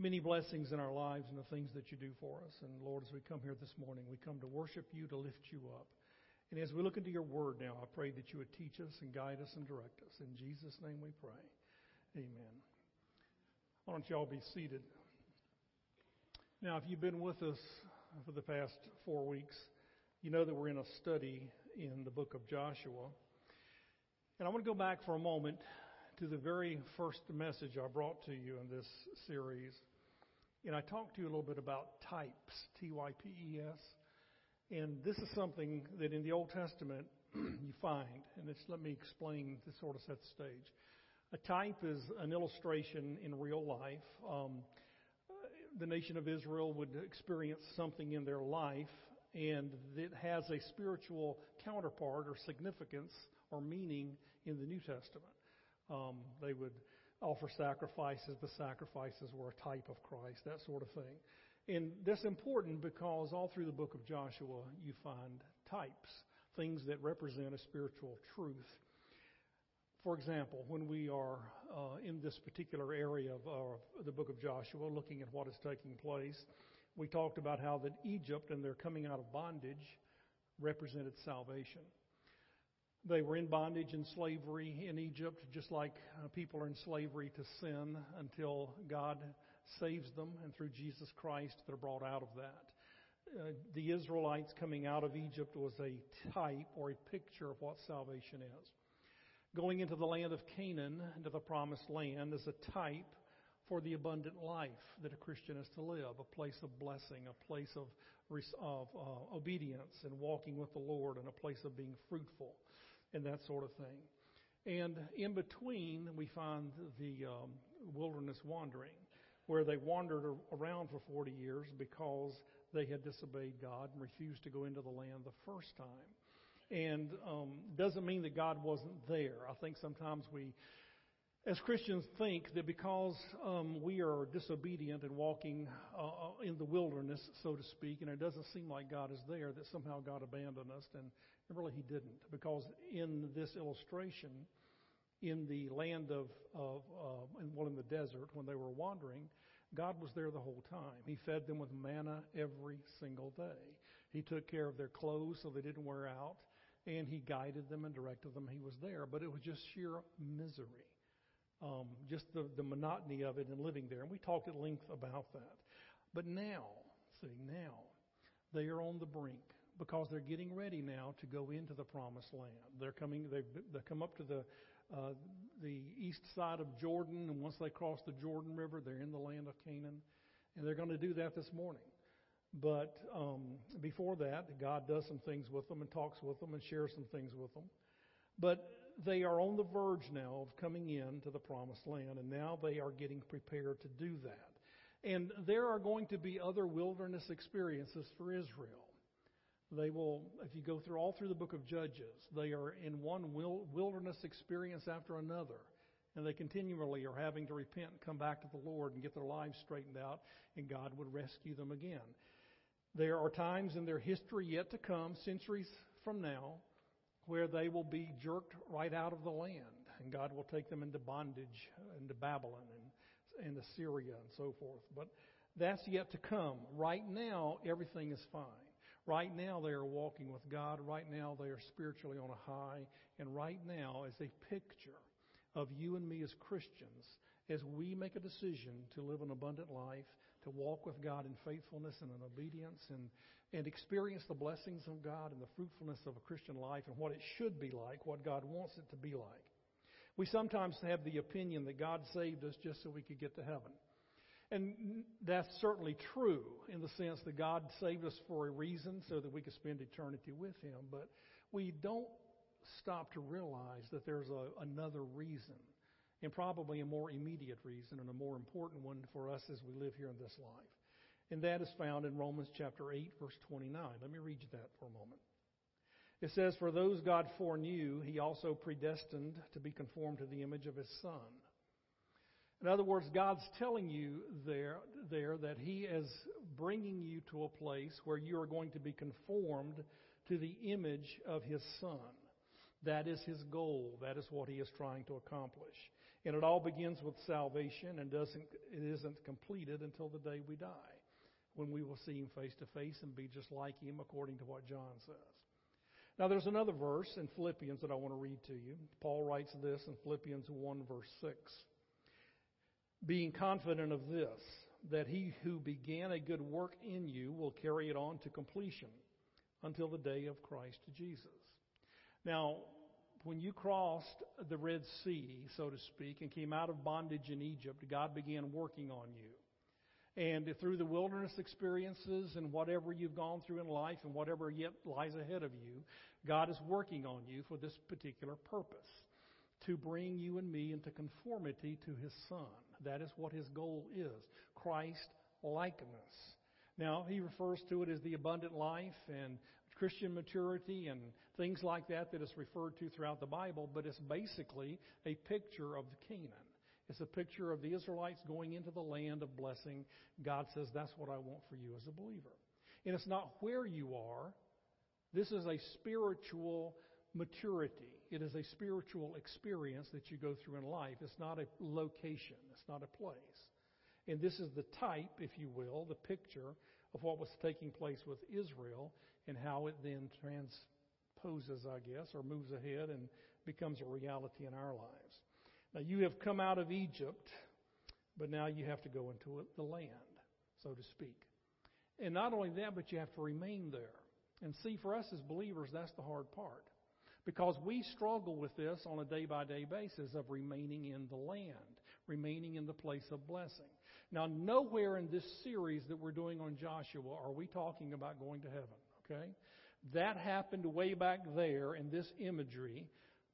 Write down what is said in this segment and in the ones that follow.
many blessings in our lives and the things that you do for us. And Lord, as we come here this morning, we come to worship you, to lift you up. And as we look into your word now, I pray that you would teach us and guide us and direct us. In Jesus' name we pray. Amen. Why don't you all be seated? Now, if you've been with us for the past four weeks, you know that we're in a study in the book of Joshua. And I want to go back for a moment to the very first message I brought to you in this series. And I talked to you a little bit about types, T Y P E S. And this is something that in the Old Testament you find. And it's, let me explain to sort of set the stage. A type is an illustration in real life. Um, the nation of Israel would experience something in their life, and it has a spiritual counterpart or significance or meaning in the New Testament. Um, they would offer sacrifices. The sacrifices were a type of Christ, that sort of thing. And that's important because all through the book of Joshua you find types, things that represent a spiritual truth. For example, when we are uh, in this particular area of uh, the book of Joshua, looking at what is taking place, we talked about how that Egypt and their coming out of bondage represented salvation. They were in bondage and slavery in Egypt, just like uh, people are in slavery to sin until God saves them, and through Jesus Christ, they're brought out of that. Uh, the Israelites coming out of Egypt was a type or a picture of what salvation is. Going into the land of Canaan, into the promised land, is a type for the abundant life that a Christian is to live, a place of blessing, a place of, of uh, obedience and walking with the Lord, and a place of being fruitful and that sort of thing. And in between, we find the um, wilderness wandering, where they wandered around for 40 years because they had disobeyed God and refused to go into the land the first time. And um, doesn't mean that God wasn't there. I think sometimes we, as Christians, think that because um, we are disobedient and walking uh, uh in the wilderness, so to speak, and it doesn't seem like God is there, that somehow God abandoned us. And and really, he didn't, because in this illustration, in the land of, of uh, well, in the desert, when they were wandering, God was there the whole time. He fed them with manna every single day. He took care of their clothes so they didn't wear out, and He guided them and directed them. He was there, but it was just sheer misery. Um, just the, the monotony of it and living there. And we talked at length about that. But now, see, now, they are on the brink because they're getting ready now to go into the promised land. They're coming, they've, they come up to the, uh, the east side of Jordan, and once they cross the Jordan River, they're in the land of Canaan. And they're going to do that this morning. But um, before that, God does some things with them and talks with them and shares some things with them. But they are on the verge now of coming in to the promised land, and now they are getting prepared to do that. And there are going to be other wilderness experiences for Israel. They will, if you go through all through the book of Judges, they are in one wilderness experience after another. And they continually are having to repent and come back to the Lord and get their lives straightened out, and God would rescue them again. There are times in their history yet to come, centuries from now, where they will be jerked right out of the land, and God will take them into bondage, into Babylon and, and Assyria and so forth. But that's yet to come. Right now, everything is fine. Right now, they are walking with God. Right now, they are spiritually on a high. And right now is a picture of you and me as Christians as we make a decision to live an abundant life, to walk with God in faithfulness and in obedience, and, and experience the blessings of God and the fruitfulness of a Christian life and what it should be like, what God wants it to be like. We sometimes have the opinion that God saved us just so we could get to heaven. And that's certainly true in the sense that God saved us for a reason so that we could spend eternity with Him. But we don't stop to realize that there's a, another reason, and probably a more immediate reason and a more important one for us as we live here in this life. And that is found in Romans chapter 8, verse 29. Let me read you that for a moment. It says, For those God foreknew, He also predestined to be conformed to the image of His Son in other words, God's telling you there, there that He is bringing you to a place where you are going to be conformed to the image of His Son. That is His goal. That is what He is trying to accomplish. And it all begins with salvation and doesn't, it isn't completed until the day we die, when we will see Him face to face and be just like Him according to what John says. Now, there's another verse in Philippians that I want to read to you. Paul writes this in Philippians 1, verse 6. Being confident of this, that he who began a good work in you will carry it on to completion until the day of Christ Jesus. Now, when you crossed the Red Sea, so to speak, and came out of bondage in Egypt, God began working on you. And through the wilderness experiences and whatever you've gone through in life and whatever yet lies ahead of you, God is working on you for this particular purpose to bring you and me into conformity to His Son. That is what His goal is Christ likeness. Now, He refers to it as the abundant life and Christian maturity and things like that that is referred to throughout the Bible, but it's basically a picture of the Canaan. It's a picture of the Israelites going into the land of blessing. God says, That's what I want for you as a believer. And it's not where you are, this is a spiritual maturity. It is a spiritual experience that you go through in life. It's not a location, it's not a place. And this is the type, if you will, the picture of what was taking place with Israel and how it then transposes, I guess, or moves ahead and becomes a reality in our lives. Now, you have come out of Egypt, but now you have to go into the land, so to speak. And not only that, but you have to remain there. And see, for us as believers, that's the hard part. Because we struggle with this on a day by day basis of remaining in the land, remaining in the place of blessing. Now, nowhere in this series that we're doing on Joshua are we talking about going to heaven, okay? That happened way back there in this imagery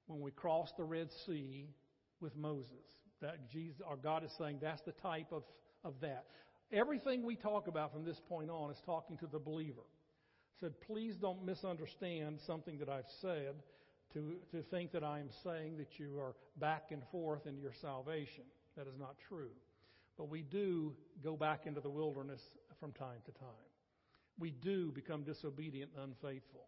when we crossed the Red Sea with Moses. That Jesus, our God is saying that's the type of, of that. Everything we talk about from this point on is talking to the believer said, please don't misunderstand something that I've said to, to think that I am saying that you are back and forth in your salvation. That is not true. But we do go back into the wilderness from time to time. We do become disobedient and unfaithful.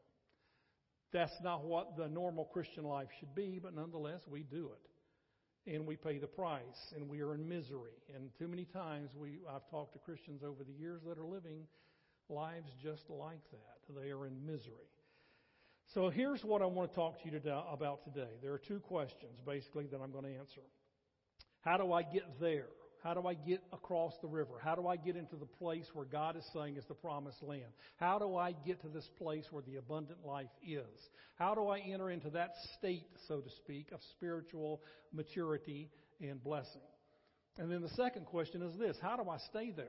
That's not what the normal Christian life should be, but nonetheless, we do it. And we pay the price, and we are in misery. And too many times we, I've talked to Christians over the years that are living lives just like that. They are in misery. So here's what I want to talk to you about today. There are two questions, basically, that I'm going to answer. How do I get there? How do I get across the river? How do I get into the place where God is saying is the promised land? How do I get to this place where the abundant life is? How do I enter into that state, so to speak, of spiritual maturity and blessing? And then the second question is this How do I stay there?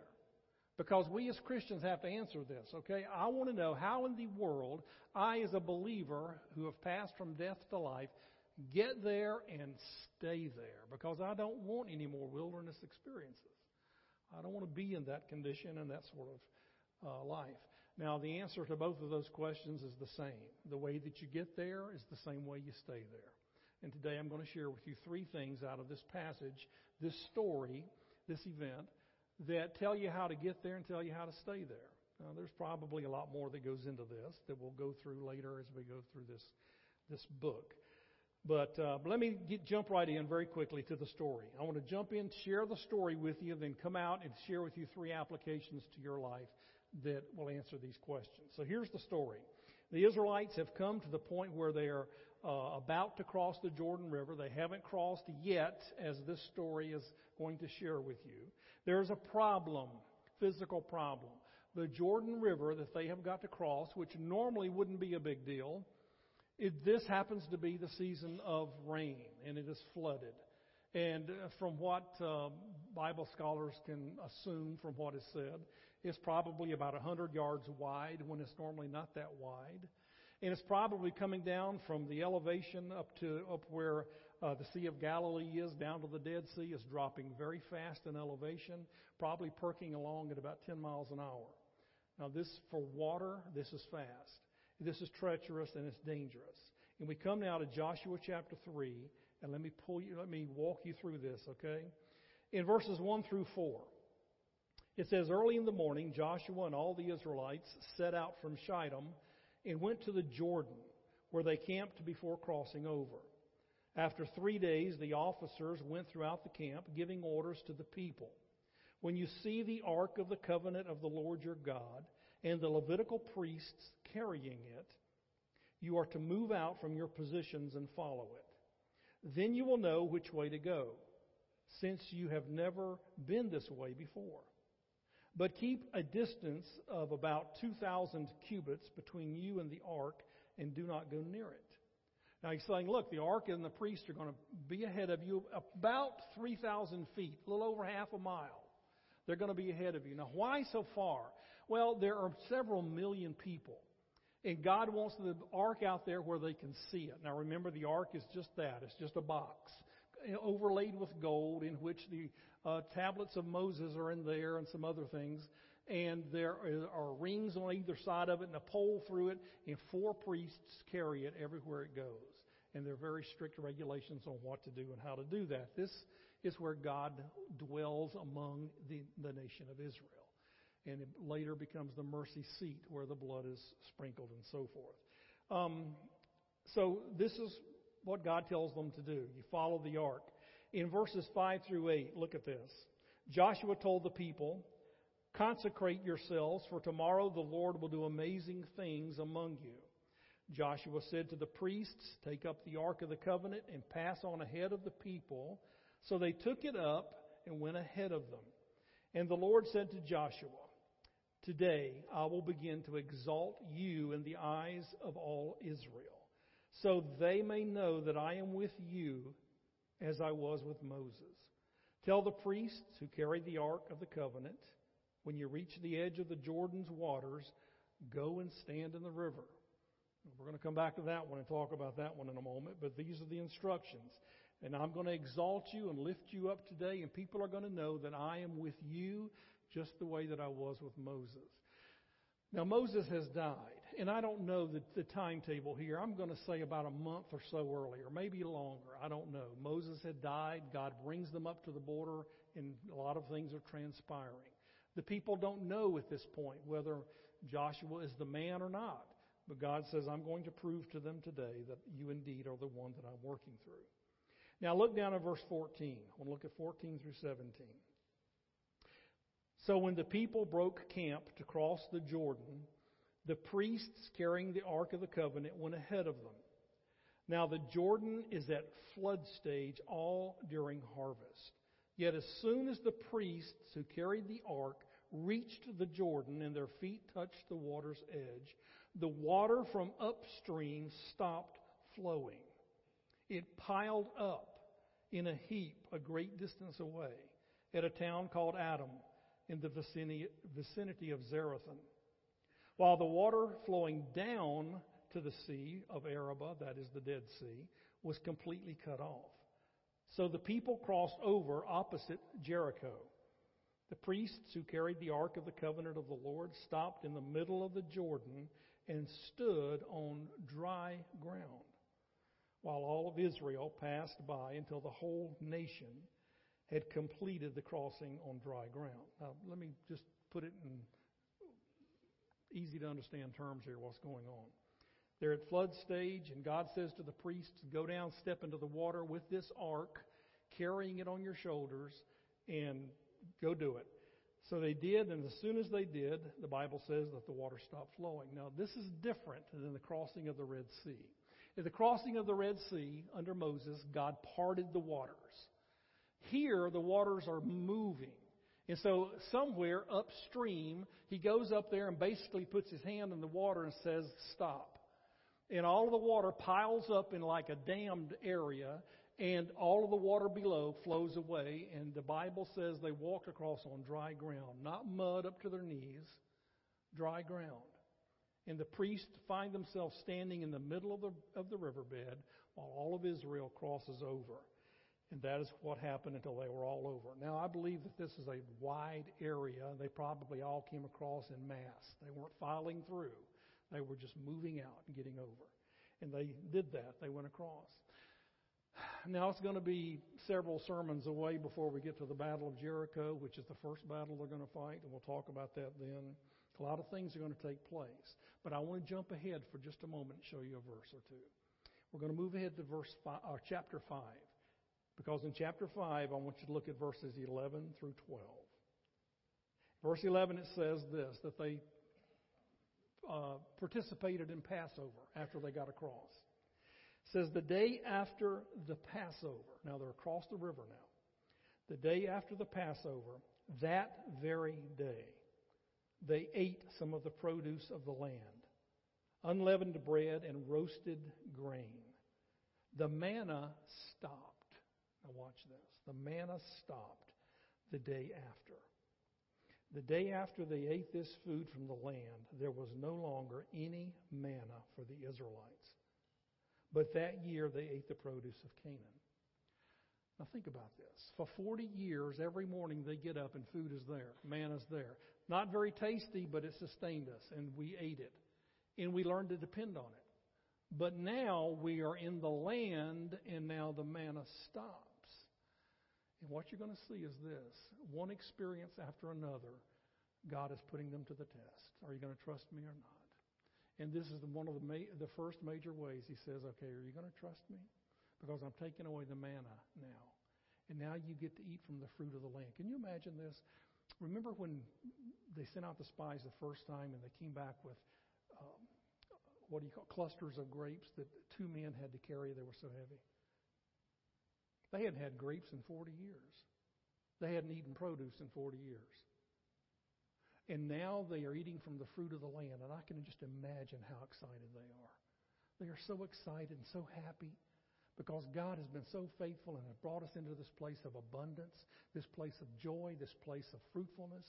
Because we as Christians have to answer this, okay? I want to know how in the world I, as a believer who have passed from death to life, get there and stay there. Because I don't want any more wilderness experiences. I don't want to be in that condition and that sort of uh, life. Now, the answer to both of those questions is the same. The way that you get there is the same way you stay there. And today I'm going to share with you three things out of this passage, this story, this event that tell you how to get there and tell you how to stay there. Now, there's probably a lot more that goes into this that we'll go through later as we go through this this book. But, uh, let me get, jump right in very quickly to the story. I want to jump in, share the story with you, then come out and share with you three applications to your life that will answer these questions. So here's the story. The Israelites have come to the point where they are uh, about to cross the Jordan River. They haven't crossed yet, as this story is going to share with you. There's a problem, physical problem. The Jordan River that they have got to cross, which normally wouldn't be a big deal, it, this happens to be the season of rain, and it is flooded. And uh, from what uh, Bible scholars can assume from what is said, it's probably about 100 yards wide when it's normally not that wide. And it's probably coming down from the elevation up to up where uh, the Sea of Galilee is down to the Dead Sea is dropping very fast in elevation, probably perking along at about 10 miles an hour. Now, this for water, this is fast. This is treacherous and it's dangerous. And we come now to Joshua chapter 3, and let me pull you, let me walk you through this, okay? In verses 1 through 4, it says, Early in the morning, Joshua and all the Israelites set out from Shittim and went to the Jordan, where they camped before crossing over. After three days, the officers went throughout the camp, giving orders to the people. When you see the ark of the covenant of the Lord your God, and the Levitical priests carrying it, you are to move out from your positions and follow it. Then you will know which way to go, since you have never been this way before. But keep a distance of about 2,000 cubits between you and the ark, and do not go near it. Now he's saying, look, the ark and the priest are going to be ahead of you about 3,000 feet, a little over half a mile. They're going to be ahead of you. Now, why so far? Well, there are several million people. And God wants the ark out there where they can see it. Now remember, the ark is just that. It's just a box overlaid with gold in which the uh, tablets of Moses are in there and some other things. And there are rings on either side of it and a pole through it, and four priests carry it everywhere it goes. And there are very strict regulations on what to do and how to do that. This is where God dwells among the, the nation of Israel and it later becomes the mercy seat where the blood is sprinkled and so forth. Um, so this is what God tells them to do. You follow the ark. In verses 5 through 8, look at this. Joshua told the people, Consecrate yourselves, for tomorrow the Lord will do amazing things among you. Joshua said to the priests, Take up the ark of the covenant and pass on ahead of the people. So they took it up and went ahead of them. And the Lord said to Joshua, Today I will begin to exalt you in the eyes of all Israel, so they may know that I am with you as I was with Moses. Tell the priests who carry the ark of the covenant, when you reach the edge of the Jordan's waters, go and stand in the river. We're going to come back to that one and talk about that one in a moment, but these are the instructions. And I'm going to exalt you and lift you up today, and people are going to know that I am with you just the way that I was with Moses. Now, Moses has died, and I don't know the, the timetable here. I'm going to say about a month or so earlier, maybe longer. I don't know. Moses had died. God brings them up to the border, and a lot of things are transpiring. The people don't know at this point whether Joshua is the man or not. But God says, I'm going to prove to them today that you indeed are the one that I'm working through. Now look down at verse 14. I want to look at 14 through 17. So when the people broke camp to cross the Jordan, the priests carrying the Ark of the Covenant went ahead of them. Now the Jordan is at flood stage all during harvest. Yet as soon as the priests who carried the ark reached the Jordan and their feet touched the water's edge, the water from upstream stopped flowing. It piled up in a heap a great distance away at a town called Adam in the vicinity of Zarethan. While the water flowing down to the sea of Arabah, that is the Dead Sea, was completely cut off. So the people crossed over opposite Jericho. The priests who carried the Ark of the Covenant of the Lord stopped in the middle of the Jordan and stood on dry ground, while all of Israel passed by until the whole nation had completed the crossing on dry ground. Now, let me just put it in easy to understand terms here what's going on. They're at flood stage, and God says to the priests, Go down, step into the water with this ark, carrying it on your shoulders, and go do it. So they did, and as soon as they did, the Bible says that the water stopped flowing. Now, this is different than the crossing of the Red Sea. At the crossing of the Red Sea, under Moses, God parted the waters. Here, the waters are moving. And so, somewhere upstream, he goes up there and basically puts his hand in the water and says, Stop. And all of the water piles up in like a dammed area, and all of the water below flows away. And the Bible says they walked across on dry ground, not mud up to their knees, dry ground. And the priests find themselves standing in the middle of the, of the riverbed while all of Israel crosses over. And that is what happened until they were all over. Now, I believe that this is a wide area. They probably all came across in mass. They weren't filing through, they were just moving out and getting over. And they did that. They went across. Now, it's going to be several sermons away before we get to the Battle of Jericho, which is the first battle they're going to fight, and we'll talk about that then. A lot of things are going to take place. But I want to jump ahead for just a moment and show you a verse or two. We're going to move ahead to verse five, or uh, chapter 5. Because in chapter 5, I want you to look at verses 11 through 12. Verse 11, it says this that they uh, participated in Passover after they got across. It says, The day after the Passover, now they're across the river now. The day after the Passover, that very day, they ate some of the produce of the land, unleavened bread and roasted grain. The manna stopped. Now, watch this. The manna stopped the day after. The day after they ate this food from the land, there was no longer any manna for the Israelites. But that year they ate the produce of Canaan. Now think about this. For 40 years, every morning they get up and food is there, manna's there. Not very tasty, but it sustained us, and we ate it. And we learned to depend on it. But now we are in the land, and now the manna stops. And what you're going to see is this one experience after another, God is putting them to the test. Are you going to trust me or not? And this is one of the, ma- the first major ways He says, okay, are you going to trust me? Because I'm taking away the manna now. And now you get to eat from the fruit of the land. Can you imagine this? Remember when they sent out the spies the first time and they came back with um, what do you call clusters of grapes that two men had to carry? They were so heavy. They hadn't had grapes in 40 years. They hadn't eaten produce in 40 years. And now they are eating from the fruit of the land, and I can just imagine how excited they are. They are so excited and so happy because God has been so faithful and has brought us into this place of abundance, this place of joy, this place of fruitfulness.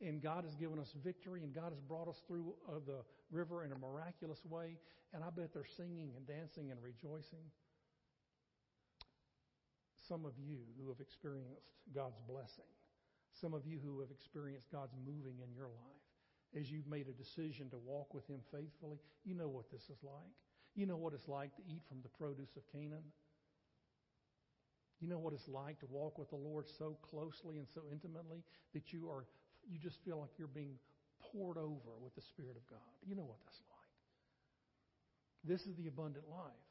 And God has given us victory, and God has brought us through uh, the river in a miraculous way. And I bet they're singing and dancing and rejoicing some of you who have experienced God's blessing, some of you who have experienced God's moving in your life, as you've made a decision to walk with Him faithfully, you know what this is like. You know what it's like to eat from the produce of Canaan. You know what it's like to walk with the Lord so closely and so intimately that you are you just feel like you're being poured over with the Spirit of God. You know what that's like. This is the abundant life.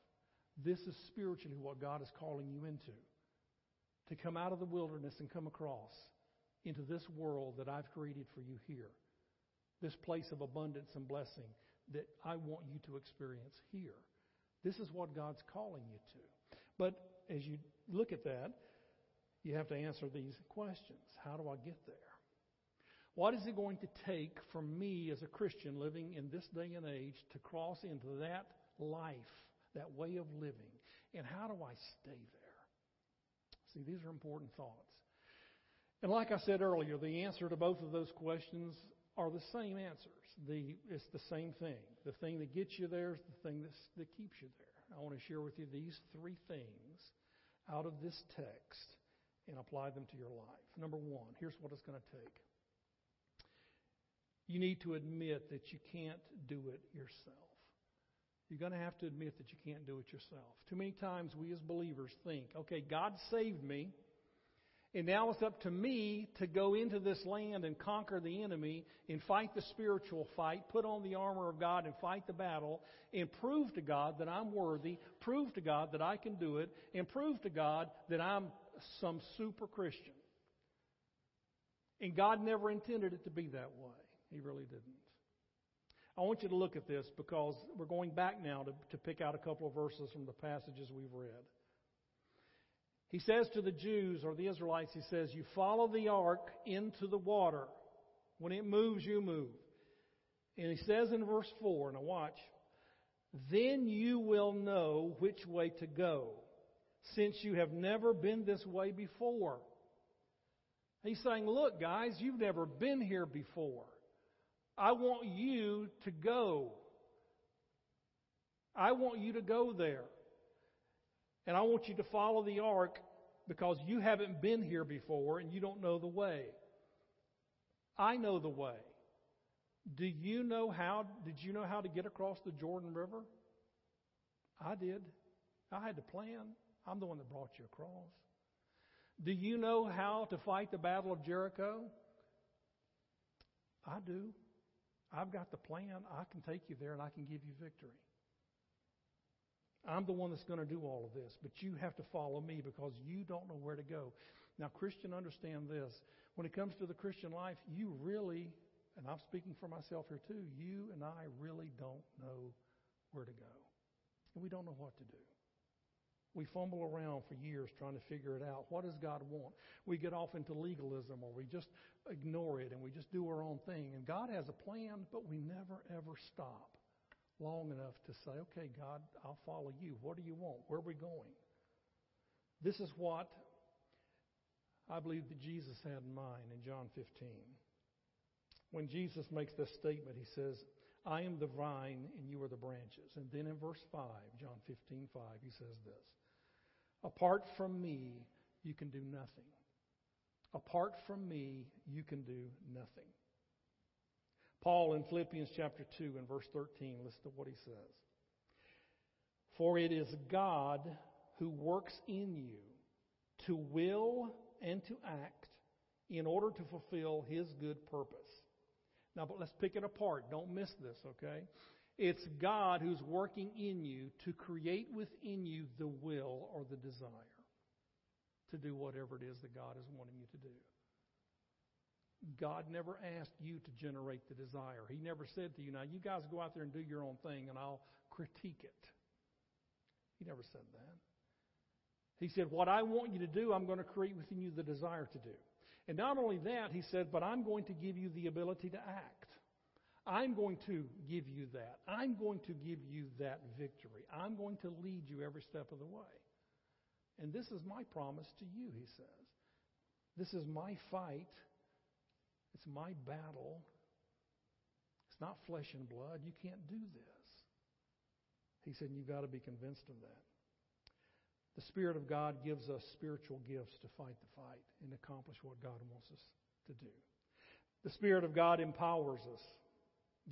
This is spiritually what God is calling you into to come out of the wilderness and come across into this world that I've created for you here. This place of abundance and blessing that I want you to experience here. This is what God's calling you to. But as you look at that, you have to answer these questions. How do I get there? What is it going to take for me as a Christian living in this day and age to cross into that life, that way of living? And how do I stay there? See, these are important thoughts. And like I said earlier, the answer to both of those questions are the same answers. The, it's the same thing. The thing that gets you there is the thing that keeps you there. I want to share with you these three things out of this text and apply them to your life. Number one, here's what it's going to take. You need to admit that you can't do it yourself. You're going to have to admit that you can't do it yourself. Too many times we as believers think, okay, God saved me, and now it's up to me to go into this land and conquer the enemy and fight the spiritual fight, put on the armor of God and fight the battle, and prove to God that I'm worthy, prove to God that I can do it, and prove to God that I'm some super Christian. And God never intended it to be that way. He really didn't. I want you to look at this because we're going back now to, to pick out a couple of verses from the passages we've read. He says to the Jews or the Israelites, he says, You follow the ark into the water. When it moves, you move. And he says in verse 4, now watch, then you will know which way to go, since you have never been this way before. He's saying, Look, guys, you've never been here before. I want you to go. I want you to go there. And I want you to follow the ark because you haven't been here before and you don't know the way. I know the way. Do you know how did you know how to get across the Jordan River? I did. I had to plan. I'm the one that brought you across. Do you know how to fight the battle of Jericho? I do. I've got the plan. I can take you there and I can give you victory. I'm the one that's going to do all of this, but you have to follow me because you don't know where to go. Now, Christian, understand this. When it comes to the Christian life, you really, and I'm speaking for myself here too, you and I really don't know where to go. And we don't know what to do. We fumble around for years trying to figure it out. What does God want? We get off into legalism or we just ignore it and we just do our own thing. And God has a plan, but we never ever stop long enough to say, okay, God, I'll follow you. What do you want? Where are we going? This is what I believe that Jesus had in mind in John 15. When Jesus makes this statement, he says, I am the vine and you are the branches. And then in verse 5, John 15, 5, he says this Apart from me, you can do nothing. Apart from me, you can do nothing. Paul in Philippians chapter 2 and verse 13, listen to what he says. For it is God who works in you to will and to act in order to fulfill his good purpose. Now, but let's pick it apart. Don't miss this, okay? It's God who's working in you to create within you the will or the desire to do whatever it is that God is wanting you to do. God never asked you to generate the desire. He never said to you, now you guys go out there and do your own thing and I'll critique it. He never said that. He said, what I want you to do, I'm going to create within you the desire to do. And not only that, he said, but I'm going to give you the ability to act. I'm going to give you that. I'm going to give you that victory. I'm going to lead you every step of the way. And this is my promise to you, he says. This is my fight it's my battle. It's not flesh and blood. You can't do this. He said, You've got to be convinced of that. The Spirit of God gives us spiritual gifts to fight the fight and accomplish what God wants us to do. The Spirit of God empowers us,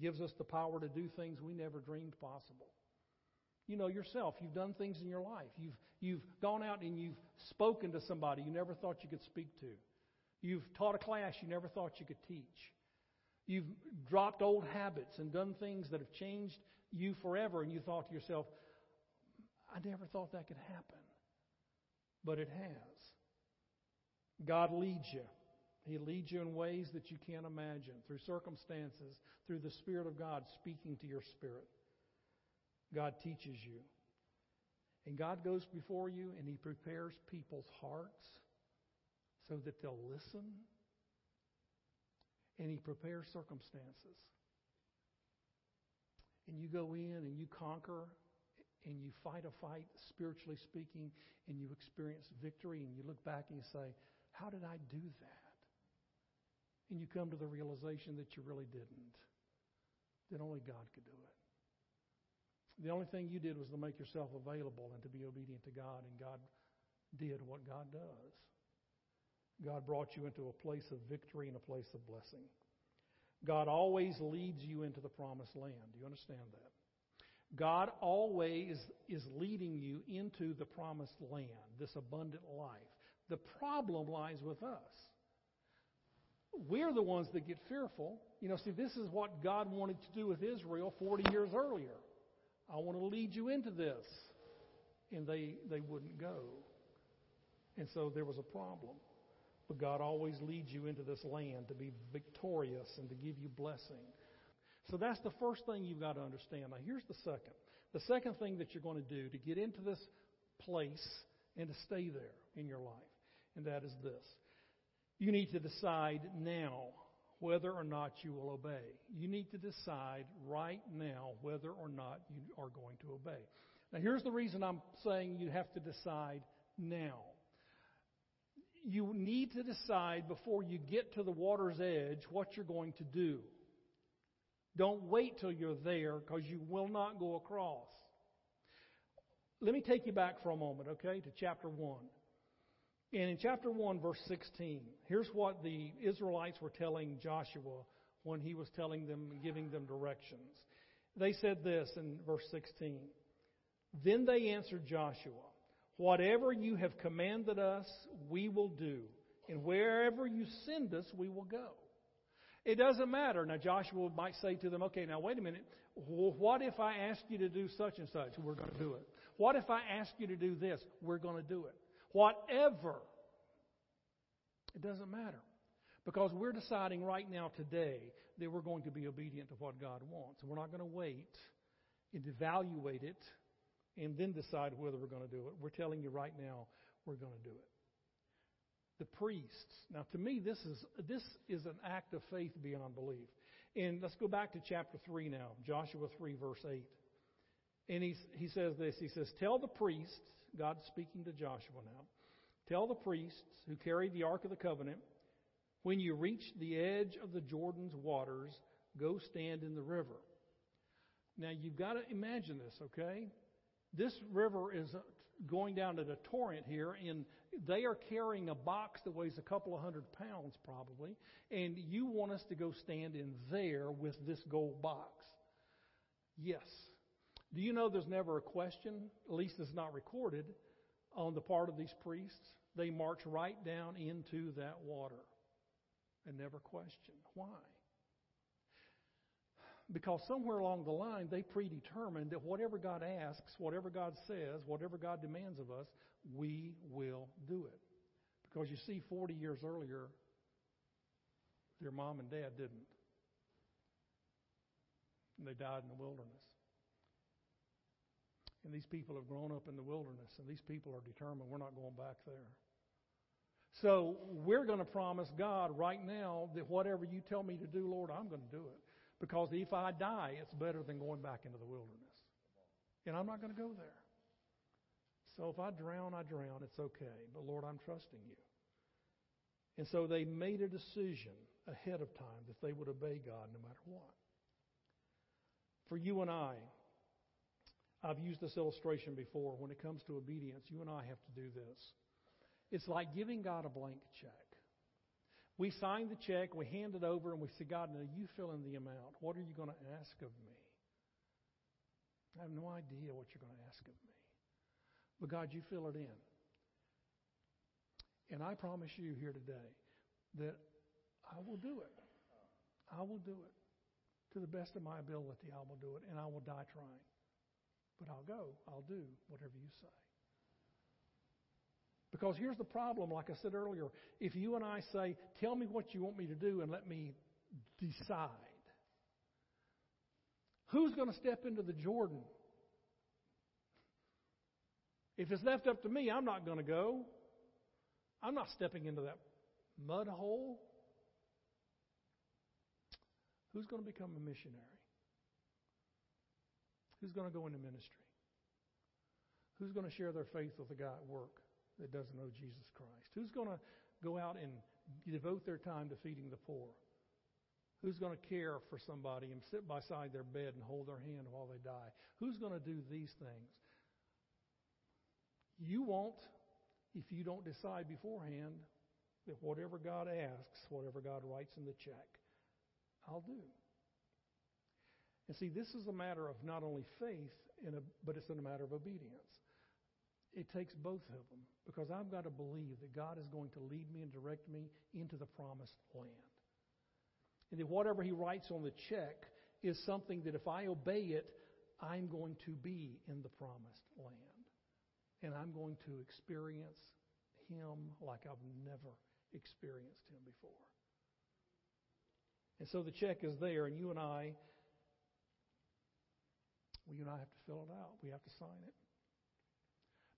gives us the power to do things we never dreamed possible. You know yourself, you've done things in your life. You've, you've gone out and you've spoken to somebody you never thought you could speak to. You've taught a class you never thought you could teach. You've dropped old habits and done things that have changed you forever, and you thought to yourself, I never thought that could happen. But it has. God leads you. He leads you in ways that you can't imagine, through circumstances, through the Spirit of God speaking to your spirit. God teaches you. And God goes before you and He prepares people's hearts so that they'll listen. And He prepares circumstances. And you go in and you conquer and you fight a fight, spiritually speaking, and you experience victory, and you look back and you say, How did I do that? And you come to the realization that you really didn't, that only God could do it. The only thing you did was to make yourself available and to be obedient to God, and God did what God does. God brought you into a place of victory and a place of blessing. God always leads you into the promised land. Do you understand that? God always is leading you into the promised land, this abundant life. The problem lies with us. We're the ones that get fearful. You know, see, this is what God wanted to do with Israel 40 years earlier. I want to lead you into this. And they, they wouldn't go. And so there was a problem. But God always leads you into this land to be victorious and to give you blessing. So that's the first thing you've got to understand. Now, here's the second. The second thing that you're going to do to get into this place and to stay there in your life, and that is this. You need to decide now whether or not you will obey. You need to decide right now whether or not you are going to obey. Now, here's the reason I'm saying you have to decide now you need to decide before you get to the water's edge what you're going to do. Don't wait till you're there because you will not go across. Let me take you back for a moment, okay, to chapter 1. And in chapter 1, verse 16, here's what the Israelites were telling Joshua when he was telling them and giving them directions. They said this in verse 16. Then they answered Joshua, Whatever you have commanded us, we will do. And wherever you send us, we will go. It doesn't matter. Now, Joshua might say to them, okay, now wait a minute. What if I ask you to do such and such? We're going to do it. What if I ask you to do this? We're going to do it. Whatever. It doesn't matter. Because we're deciding right now, today, that we're going to be obedient to what God wants. We're not going to wait and evaluate it and then decide whether we're going to do it. We're telling you right now, we're going to do it. The priests. Now, to me, this is this is an act of faith beyond belief. And let's go back to chapter three now, Joshua three, verse eight. And he he says this. He says, "Tell the priests." God's speaking to Joshua now. Tell the priests who carry the ark of the covenant, when you reach the edge of the Jordan's waters, go stand in the river. Now you've got to imagine this, okay? This river is going down to a torrent here, and they are carrying a box that weighs a couple of hundred pounds probably, and you want us to go stand in there with this gold box. Yes. Do you know there's never a question, at least it's not recorded, on the part of these priests? They march right down into that water and never question. Why? Because somewhere along the line, they predetermined that whatever God asks, whatever God says, whatever God demands of us, we will do it. Because you see, 40 years earlier, their mom and dad didn't. And they died in the wilderness. And these people have grown up in the wilderness, and these people are determined we're not going back there. So we're going to promise God right now that whatever you tell me to do, Lord, I'm going to do it. Because if I die, it's better than going back into the wilderness. And I'm not going to go there. So if I drown, I drown. It's okay. But Lord, I'm trusting you. And so they made a decision ahead of time that they would obey God no matter what. For you and I, I've used this illustration before. When it comes to obedience, you and I have to do this. It's like giving God a blank check. We sign the check, we hand it over, and we say, God, now you fill in the amount. What are you going to ask of me? I have no idea what you're going to ask of me. But God, you fill it in. And I promise you here today that I will do it. I will do it. To the best of my ability, I will do it. And I will die trying. But I'll go. I'll do whatever you say. Because here's the problem, like I said earlier. If you and I say, Tell me what you want me to do and let me decide, who's going to step into the Jordan? If it's left up to me, I'm not going to go. I'm not stepping into that mud hole. Who's going to become a missionary? Who's going to go into ministry? Who's going to share their faith with the guy at work? that doesn't know Jesus Christ? Who's going to go out and devote their time to feeding the poor? Who's going to care for somebody and sit beside their bed and hold their hand while they die? Who's going to do these things? You won't if you don't decide beforehand that whatever God asks, whatever God writes in the check, I'll do. And see, this is a matter of not only faith, a, but it's in a matter of obedience. It takes both of them because I've got to believe that God is going to lead me and direct me into the promised land. And that whatever He writes on the check is something that if I obey it, I'm going to be in the promised land. And I'm going to experience Him like I've never experienced Him before. And so the check is there, and you and I, well, you and I have to fill it out. We have to sign it.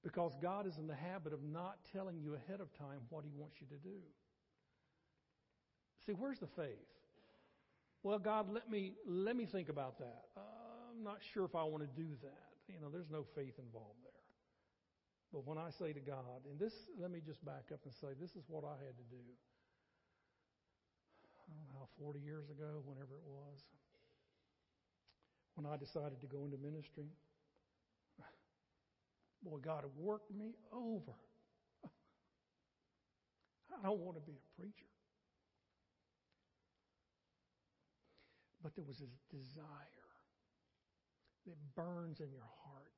Because God is in the habit of not telling you ahead of time what He wants you to do. See, where's the faith? Well, God, let me let me think about that. Uh, I'm not sure if I want to do that. You know, there's no faith involved there. But when I say to God, and this, let me just back up and say, this is what I had to do. I don't know how, 40 years ago, whenever it was, when I decided to go into ministry. Boy, God worked me over. I don't want to be a preacher. But there was this desire that burns in your heart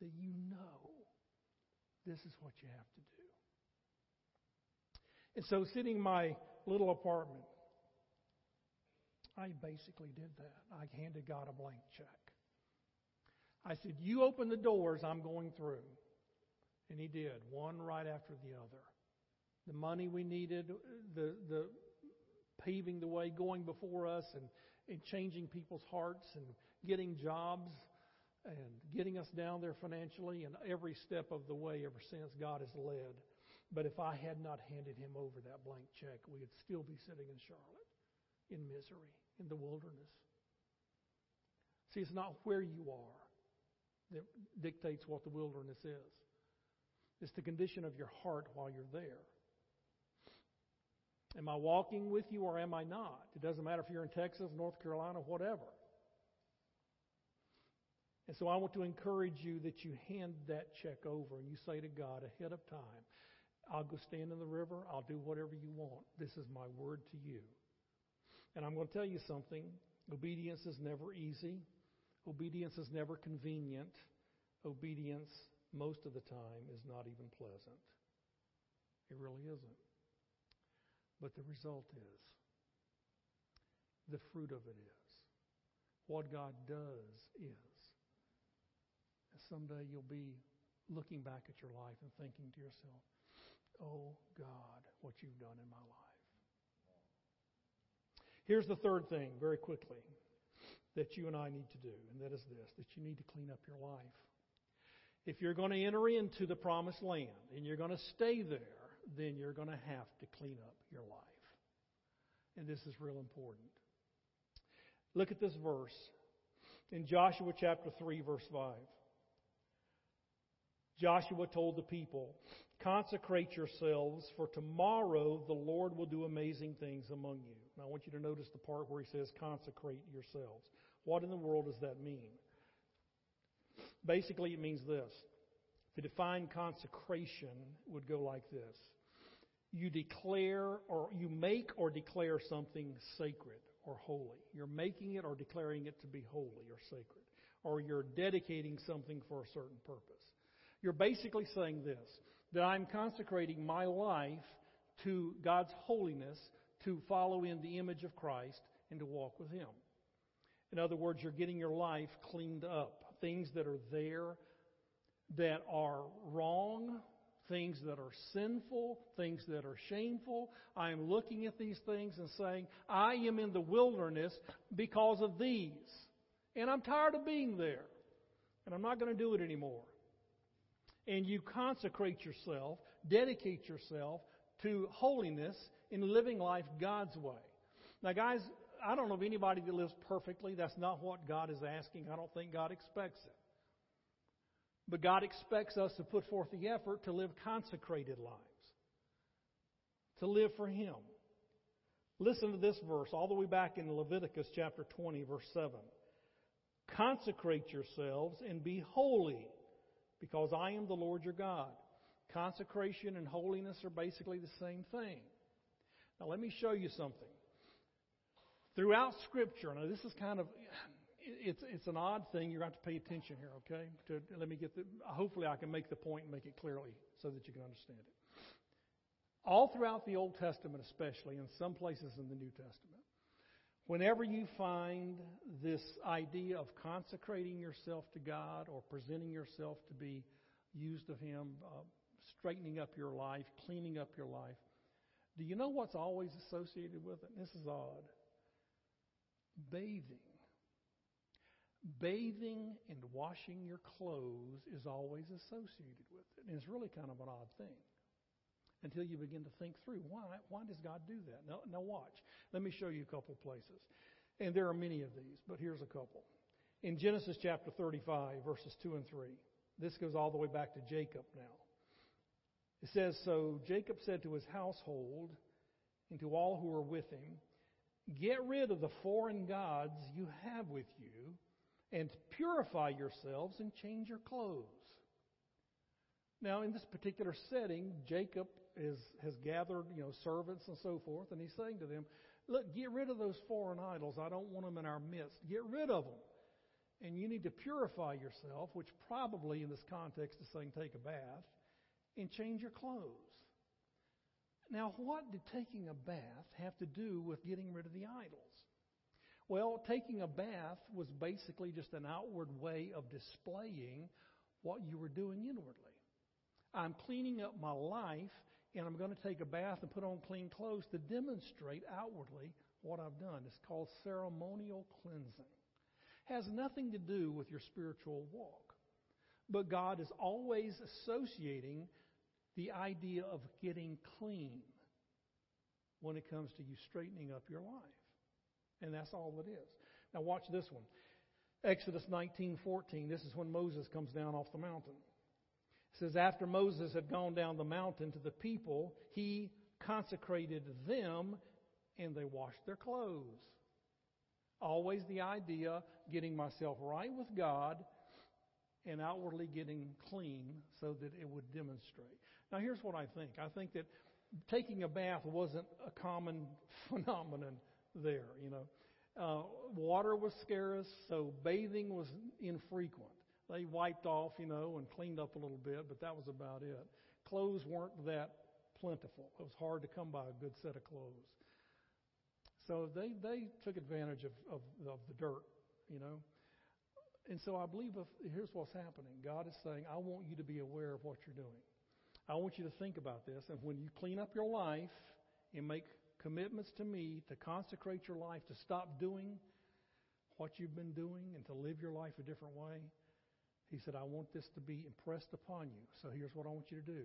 that you know this is what you have to do. And so, sitting in my little apartment I basically did that. I handed God a blank check. I said, You open the doors, I'm going through. And He did, one right after the other. The money we needed, the, the paving the way, going before us, and, and changing people's hearts, and getting jobs, and getting us down there financially, and every step of the way ever since God has led. But if I had not handed him over that blank check, we would still be sitting in Charlotte in misery, in the wilderness. See, it's not where you are that dictates what the wilderness is. It's the condition of your heart while you're there. Am I walking with you or am I not? It doesn't matter if you're in Texas, North Carolina, whatever. And so I want to encourage you that you hand that check over and you say to God ahead of time, I'll go stand in the river, I'll do whatever you want. This is my word to you. And I'm going to tell you something obedience is never easy, obedience is never convenient, obedience most of the time is not even pleasant. It really isn't. But the result is, the fruit of it is, what God does is, someday you'll be looking back at your life and thinking to yourself, oh God, what you've done in my life. Here's the third thing, very quickly, that you and I need to do, and that is this that you need to clean up your life. If you're going to enter into the promised land and you're going to stay there, then you're going to have to clean up your life. And this is real important. Look at this verse in Joshua chapter 3, verse 5. Joshua told the people, Consecrate yourselves, for tomorrow the Lord will do amazing things among you. Now I want you to notice the part where he says, Consecrate yourselves. What in the world does that mean? Basically, it means this. To define consecration would go like this you declare or you make or declare something sacred or holy. You're making it or declaring it to be holy or sacred. Or you're dedicating something for a certain purpose. You're basically saying this that I'm consecrating my life to God's holiness to follow in the image of Christ and to walk with Him. In other words, you're getting your life cleaned up. Things that are there that are wrong, things that are sinful, things that are shameful. I am looking at these things and saying, I am in the wilderness because of these. And I'm tired of being there. And I'm not going to do it anymore. And you consecrate yourself, dedicate yourself to holiness in living life God's way. Now, guys, I don't know of anybody that lives perfectly. That's not what God is asking. I don't think God expects it. But God expects us to put forth the effort to live consecrated lives, to live for Him. Listen to this verse, all the way back in Leviticus chapter 20, verse 7. Consecrate yourselves and be holy, because I am the Lord your God. Consecration and holiness are basically the same thing. Now, let me show you something. Throughout Scripture, now this is kind of it's it's an odd thing. You're going to have to pay attention here, okay? To, let me get the. Hopefully, I can make the point and make it clearly so that you can understand it. All throughout the Old Testament, especially, and some places in the New Testament, whenever you find this idea of consecrating yourself to God or presenting yourself to be used of Him, uh, straightening up your life, cleaning up your life, do you know what's always associated with it? This is odd. Bathing bathing and washing your clothes is always associated with it. And it's really kind of an odd thing until you begin to think through why, why does God do that? Now, now, watch. Let me show you a couple places. And there are many of these, but here's a couple. In Genesis chapter 35, verses 2 and 3, this goes all the way back to Jacob now. It says, So Jacob said to his household and to all who were with him, Get rid of the foreign gods you have with you and purify yourselves and change your clothes. Now, in this particular setting, Jacob is, has gathered, you know, servants and so forth, and he's saying to them, Look, get rid of those foreign idols. I don't want them in our midst. Get rid of them. And you need to purify yourself, which probably in this context is saying take a bath, and change your clothes. Now, what did taking a bath have to do with getting rid of the idols? Well, taking a bath was basically just an outward way of displaying what you were doing inwardly. I'm cleaning up my life, and I'm going to take a bath and put on clean clothes to demonstrate outwardly what I've done. It's called ceremonial cleansing. Has nothing to do with your spiritual walk. But God is always associating the idea of getting clean when it comes to you straightening up your life. And that's all it is. Now watch this one. Exodus 19:14. This is when Moses comes down off the mountain. Says after Moses had gone down the mountain to the people, he consecrated them and they washed their clothes. Always the idea getting myself right with God and outwardly getting clean so that it would demonstrate. Now here's what I think. I think that taking a bath wasn't a common phenomenon there, you know. Uh, water was scarce, so bathing was infrequent. They wiped off, you know, and cleaned up a little bit, but that was about it. Clothes weren't that plentiful. It was hard to come by a good set of clothes. So they, they took advantage of, of, of the dirt, you know. And so I believe if, here's what's happening. God is saying, I want you to be aware of what you're doing. I want you to think about this. And when you clean up your life and make commitments to me to consecrate your life, to stop doing what you've been doing and to live your life a different way, he said, I want this to be impressed upon you. So here's what I want you to do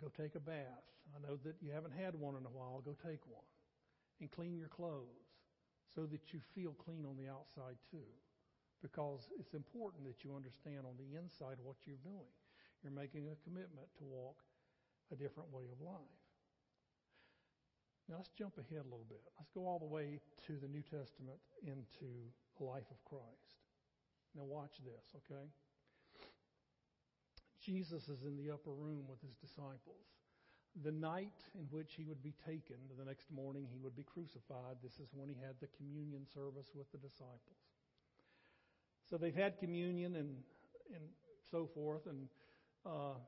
go take a bath. I know that you haven't had one in a while. Go take one. And clean your clothes so that you feel clean on the outside too. Because it's important that you understand on the inside what you're doing. You're making a commitment to walk a different way of life. Now let's jump ahead a little bit. Let's go all the way to the New Testament into the life of Christ. Now watch this, okay? Jesus is in the upper room with his disciples. The night in which he would be taken, the next morning he would be crucified, this is when he had the communion service with the disciples. So they've had communion and, and so forth, and uh,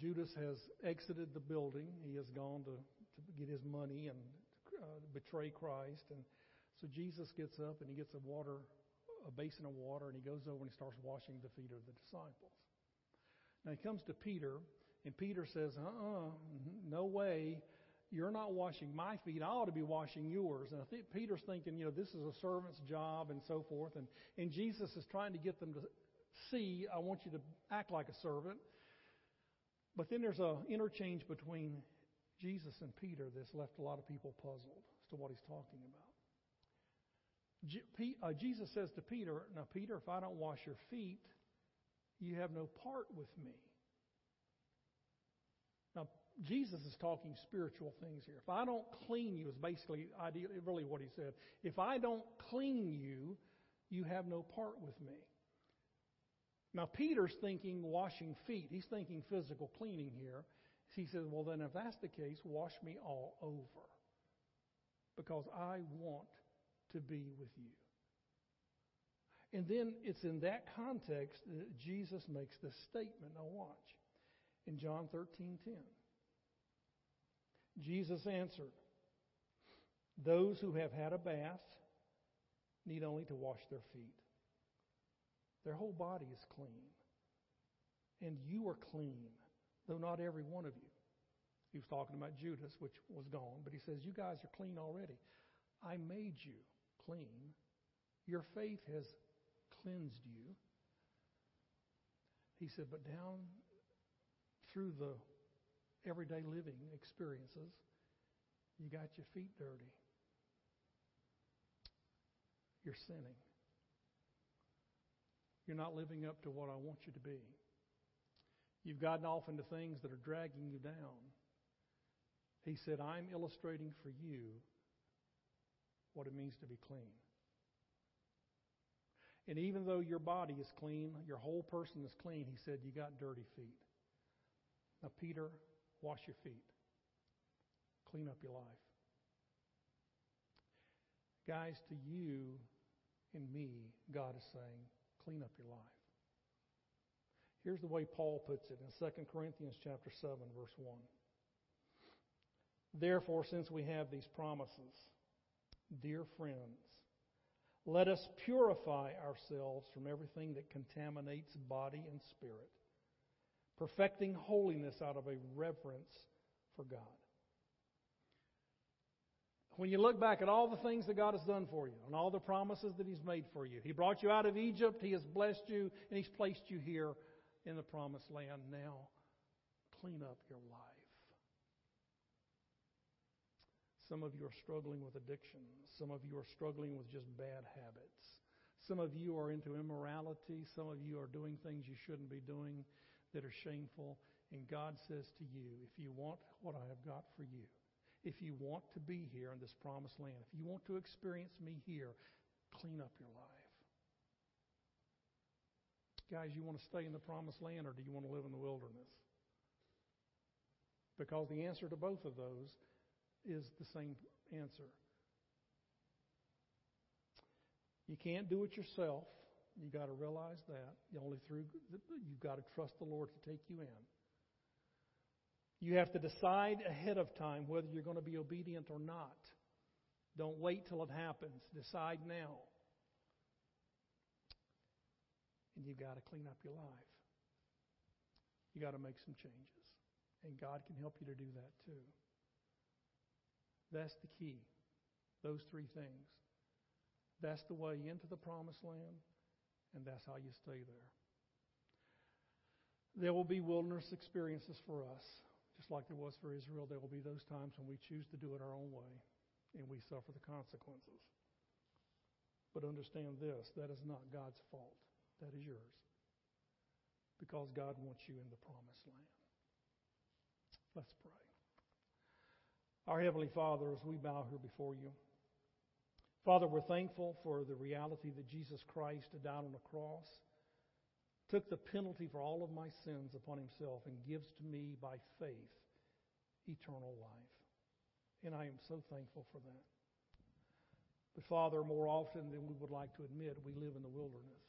Judas has exited the building. He has gone to, to get his money and uh, betray Christ. And so Jesus gets up and he gets a water, a basin of water, and he goes over and he starts washing the feet of the disciples. Now he comes to Peter, and Peter says, "Uh-uh, mm-hmm, no way." You're not washing my feet. I ought to be washing yours. And I think Peter's thinking, you know, this is a servant's job and so forth. And, and Jesus is trying to get them to see, I want you to act like a servant. But then there's an interchange between Jesus and Peter that's left a lot of people puzzled as to what he's talking about. Uh, Jesus says to Peter, Now, Peter, if I don't wash your feet, you have no part with me. Now, Jesus is talking spiritual things here. If I don't clean you, is basically really what he said. If I don't clean you, you have no part with me. Now, Peter's thinking washing feet. He's thinking physical cleaning here. He says, Well, then, if that's the case, wash me all over. Because I want to be with you. And then it's in that context that Jesus makes this statement. Now, watch. In John 13 10. Jesus answered, Those who have had a bath need only to wash their feet. Their whole body is clean. And you are clean, though not every one of you. He was talking about Judas, which was gone, but he says, You guys are clean already. I made you clean. Your faith has cleansed you. He said, But down through the everyday living experiences, you got your feet dirty. You're sinning. You're not living up to what I want you to be. You've gotten off into things that are dragging you down. He said, I'm illustrating for you what it means to be clean. And even though your body is clean, your whole person is clean, he said, you got dirty feet. Now, Peter, wash your feet. Clean up your life. Guys, to you and me, God is saying, clean up your life. Here's the way Paul puts it in 2 Corinthians chapter 7 verse 1. Therefore, since we have these promises, dear friends, Let us purify ourselves from everything that contaminates body and spirit, perfecting holiness out of a reverence for God. When you look back at all the things that God has done for you and all the promises that He's made for you, He brought you out of Egypt, He has blessed you, and He's placed you here in the promised land. Now, clean up your life. Some of you are struggling with addiction. Some of you are struggling with just bad habits. Some of you are into immorality. Some of you are doing things you shouldn't be doing that are shameful. And God says to you, if you want what I have got for you, if you want to be here in this promised land, if you want to experience me here, clean up your life. Guys, you want to stay in the promised land or do you want to live in the wilderness? Because the answer to both of those is the same answer. You can't do it yourself. You got to realize that. Only through you've got to trust the Lord to take you in. You have to decide ahead of time whether you're going to be obedient or not. Don't wait till it happens. Decide now. And you've got to clean up your life. You've got to make some changes. And God can help you to do that too. That's the key. Those three things. That's the way into the promised land, and that's how you stay there. There will be wilderness experiences for us, just like there was for Israel. There will be those times when we choose to do it our own way, and we suffer the consequences. But understand this that is not God's fault, that is yours. Because God wants you in the promised land. Let's pray. Our Heavenly Father, as we bow here before you, Father, we're thankful for the reality that Jesus Christ died on the cross, took the penalty for all of my sins upon himself, and gives to me by faith eternal life. And I am so thankful for that. But Father, more often than we would like to admit, we live in the wilderness,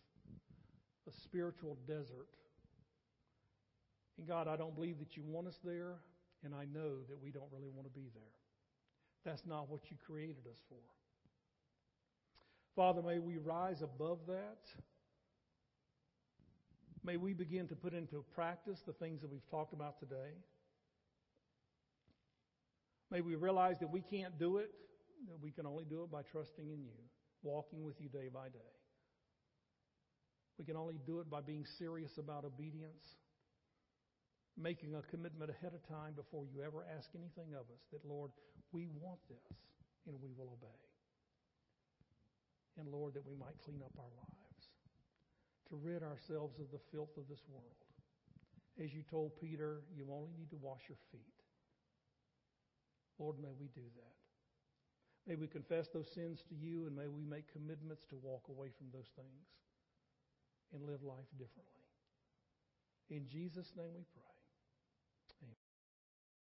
a spiritual desert. And God, I don't believe that you want us there and I know that we don't really want to be there. That's not what you created us for. Father, may we rise above that. May we begin to put into practice the things that we've talked about today. May we realize that we can't do it, that we can only do it by trusting in you, walking with you day by day. We can only do it by being serious about obedience making a commitment ahead of time before you ever ask anything of us that, Lord, we want this and we will obey. And Lord, that we might clean up our lives, to rid ourselves of the filth of this world. As you told Peter, you only need to wash your feet. Lord, may we do that. May we confess those sins to you and may we make commitments to walk away from those things and live life differently. In Jesus' name we pray.